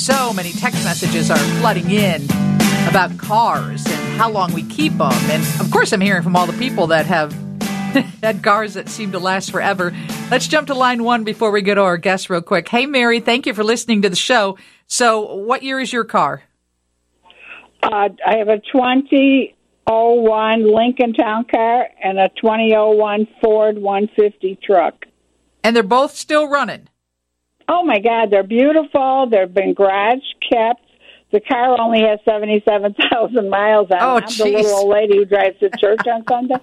So many text messages are flooding in about cars and how long we keep them. And of course, I'm hearing from all the people that have had cars that seem to last forever. Let's jump to line one before we go to our guest real quick. Hey, Mary, thank you for listening to the show. So, what year is your car? Uh, I have a 2001 Lincoln Town Car and a 2001 Ford 150 truck. And they're both still running. Oh my God, they're beautiful. They've been garage kept. The car only has seventy-seven thousand miles on. Oh, it. I'm the little old lady who drives to church on Sunday,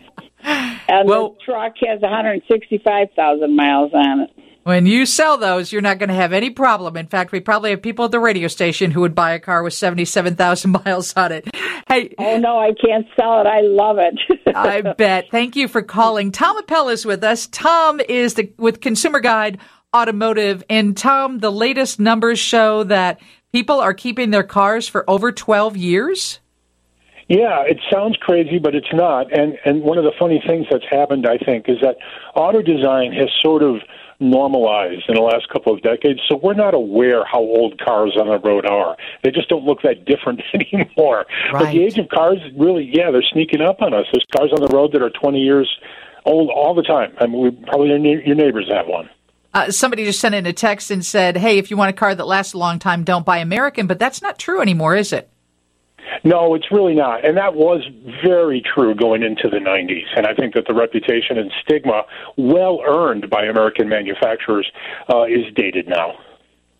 and Well- the truck has one hundred sixty-five thousand miles on it. When you sell those, you're not going to have any problem. In fact, we probably have people at the radio station who would buy a car with 77,000 miles on it. Hey, Oh no, I can't sell it. I love it. I bet. Thank you for calling. Tom Appel is with us. Tom is the, with Consumer Guide Automotive. And Tom, the latest numbers show that people are keeping their cars for over 12 years. Yeah, it sounds crazy, but it's not. And and one of the funny things that's happened, I think, is that auto design has sort of normalized in the last couple of decades. So we're not aware how old cars on the road are. They just don't look that different anymore. But the age of cars, really, yeah, they're sneaking up on us. There's cars on the road that are 20 years old all the time. I mean, we, probably your neighbors have one. Uh, somebody just sent in a text and said, hey, if you want a car that lasts a long time, don't buy American. But that's not true anymore, is it? No, it's really not. And that was very true going into the 90s. And I think that the reputation and stigma, well earned by American manufacturers, uh, is dated now.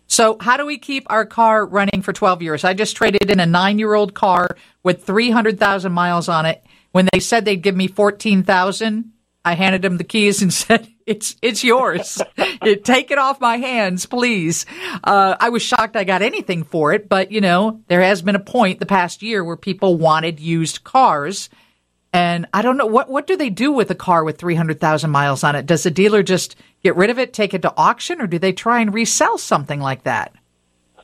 So, how do we keep our car running for 12 years? I just traded in a nine year old car with 300,000 miles on it. When they said they'd give me 14,000, I handed them the keys and said, it's, it's yours. Take it off my hands, please. Uh, I was shocked I got anything for it, but you know, there has been a point the past year where people wanted used cars. And I don't know what what do they do with a car with 300,000 miles on it? Does the dealer just get rid of it, take it to auction or do they try and resell something like that?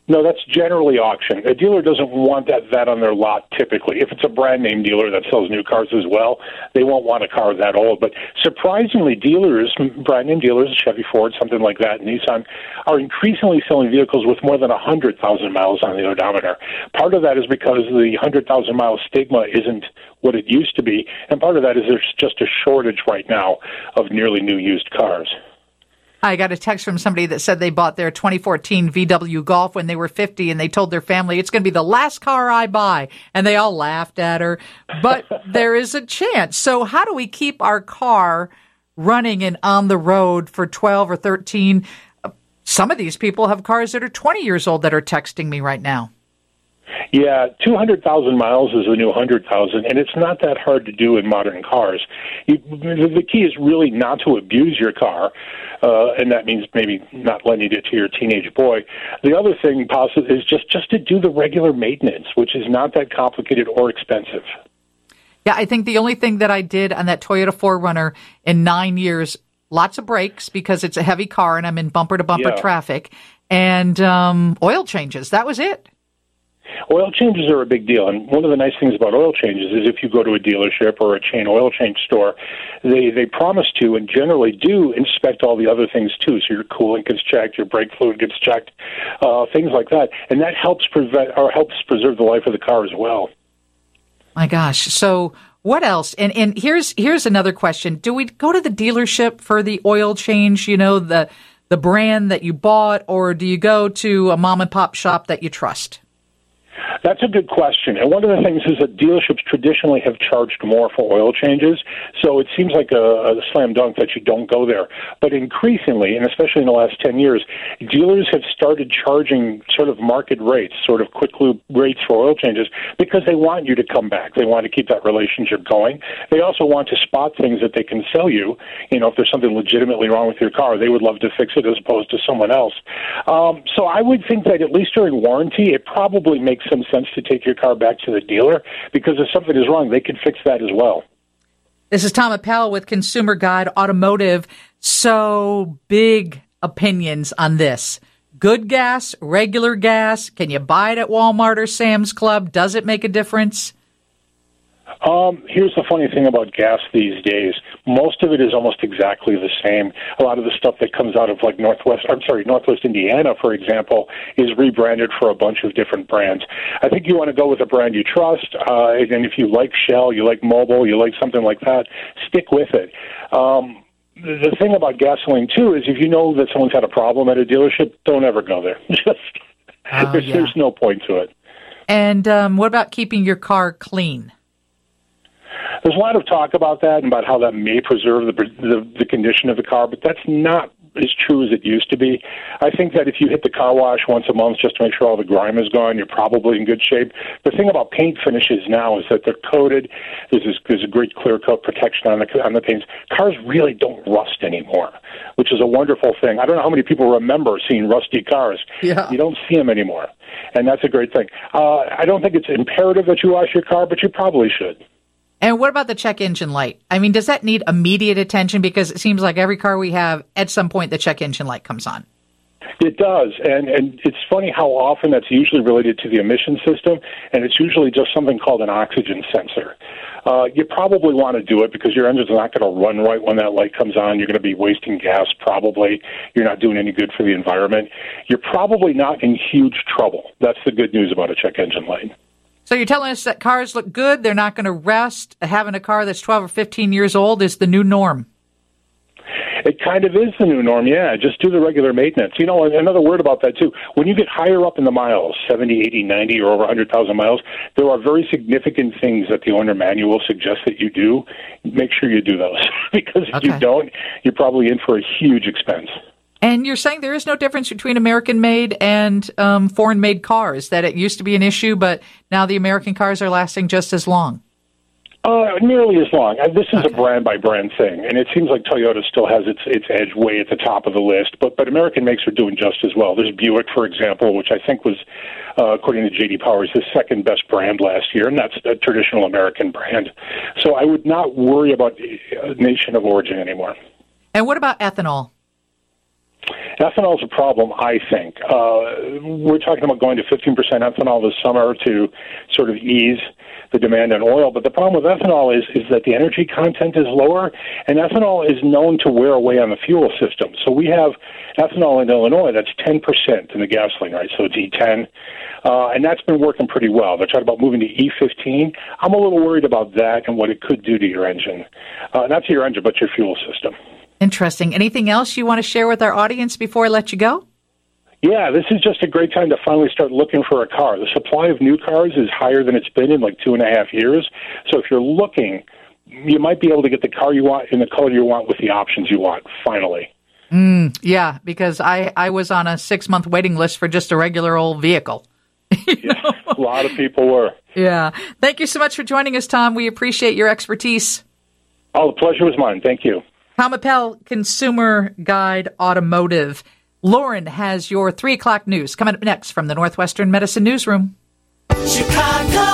No, that's generally auction. A dealer doesn't want that that on their lot typically. If it's a brand name dealer that sells new cars as well, they won't want a car that old. But surprisingly, dealers, brand name dealers, Chevy, Ford, something like that, Nissan, are increasingly selling vehicles with more than 100,000 miles on the odometer. Part of that is because the 100,000 mile stigma isn't what it used to be, and part of that is there's just a shortage right now of nearly new used cars. I got a text from somebody that said they bought their 2014 VW Golf when they were 50 and they told their family it's going to be the last car I buy. And they all laughed at her. But there is a chance. So how do we keep our car running and on the road for 12 or 13? Uh, Some of these people have cars that are 20 years old that are texting me right now. Yeah, 200,000 miles is the new 100,000, and it's not that hard to do in modern cars. You, the key is really not to abuse your car, uh, and that means maybe not lending it to your teenage boy. The other thing possible is just, just to do the regular maintenance, which is not that complicated or expensive. Yeah, I think the only thing that I did on that Toyota 4Runner in nine years, lots of brakes because it's a heavy car and I'm in bumper to bumper traffic, and um, oil changes. That was it. Oil changes are a big deal, and one of the nice things about oil changes is if you go to a dealership or a chain oil change store, they they promise to and generally do inspect all the other things too. So your coolant gets checked, your brake fluid gets checked, uh, things like that, and that helps prevent or helps preserve the life of the car as well. My gosh. So what else? And and here's here's another question. Do we go to the dealership for the oil change, you know, the the brand that you bought, or do you go to a mom and pop shop that you trust? That's a good question. And one of the things is that dealerships traditionally have charged more for oil changes, so it seems like a, a slam dunk that you don't go there. But increasingly, and especially in the last 10 years, dealers have started charging sort of market rates, sort of Quick Lube rates for oil changes, because they want you to come back. They want to keep that relationship going. They also want to spot things that they can sell you. You know, if there's something legitimately wrong with your car, they would love to fix it as opposed to someone else. Um, so I would think that at least during warranty, it probably makes some sense to take your car back to the dealer because if something is wrong, they can fix that as well. This is Tom Appel with Consumer Guide Automotive. So big opinions on this. Good gas, regular gas. Can you buy it at Walmart or Sam's Club? Does it make a difference? Um, here's the funny thing about gas these days. Most of it is almost exactly the same. A lot of the stuff that comes out of like Northwest, I'm sorry, Northwest Indiana, for example, is rebranded for a bunch of different brands. I think you want to go with a brand you trust, uh, and if you like Shell, you like Mobil, you like something like that, stick with it. Um, the thing about gasoline too is if you know that someone's had a problem at a dealership, don't ever go there. Just Oh, there's, yeah. there's no point to it. And um, what about keeping your car clean? There's a lot of talk about that and about how that may preserve the, the the condition of the car, but that's not as true as it used to be. I think that if you hit the car wash once a month just to make sure all the grime is gone, you're probably in good shape. The thing about paint finishes now is that they're coated. There's this, there's a great clear coat protection on the on the paints. Cars really don't rust anymore, which is a wonderful thing. I don't know how many people remember seeing rusty cars. Yeah. You don't see them anymore, and that's a great thing. Uh, I don't think it's imperative that you wash your car, but you probably should. And what about the check engine light? I mean, does that need immediate attention? Because it seems like every car we have, at some point, the check engine light comes on. It does, and and it's funny how often that's usually related to the emission system, and it's usually just something called an oxygen sensor. Uh, you probably want to do it because your engine's not going to run right when that light comes on. You're going to be wasting gas. Probably, you're not doing any good for the environment. You're probably not in huge trouble. That's the good news about a check engine light. So you're telling us that cars look good, they're not going to rust. Having a car that's 12 or 15 years old is the new norm. It kind of is the new norm, yeah. Just do the regular maintenance. You know, another word about that, too. When you get higher up in the miles, 70, 80, 90, or over 100,000 miles, there are very significant things that the owner manual suggests that you do. Make sure you do those. because if Okay. you don't, you're probably in for a huge expense. And you're saying there is no difference between American made and um, foreign made cars, that it used to be an issue, but now the American cars are lasting just as long. Uh, nearly as long. Uh, This is a brand by brand thing, and it seems like Toyota still has its its edge way at the top of the list. But but American makes are doing just as well. There's Buick, for example, which I think was, uh, according to JD Powers, the second best brand last year, and that's a traditional American brand. So I would not worry about uh, nation of origin anymore. And what about ethanol? Ethanol is a problem, I think. Uh, we're talking about going to 15% ethanol this summer to sort of ease the demand on oil. But the problem with ethanol is, is that the energy content is lower, and ethanol is known to wear away on the fuel system. So we have ethanol in Illinois that's 10% in the gasoline, right? So it's E10. Uh, and that's been working pretty well. They're talking about moving to E15. I'm a little worried about that and what it could do to your engine. Uh, not to your engine, but your fuel system. Interesting. Anything else you want to share with our audience before I let you go? Yeah, this is just a great time to finally start looking for a car. The supply of new cars is higher than it's been in like two and a half years. So if you're looking, you might be able to get the car you want in the color you want with the options you want, finally. Mm, yeah, because I, I was on a six month waiting list for just a regular old vehicle. yeah, A lot of people were. Yeah. Thank you so much for joining us, Tom. We appreciate your expertise. Oh, the pleasure was mine. Thank you. Tom Appel, Consumer Guide Automotive. Lauren has your three o'clock news coming up next from the Northwestern Medicine Newsroom. Chicago.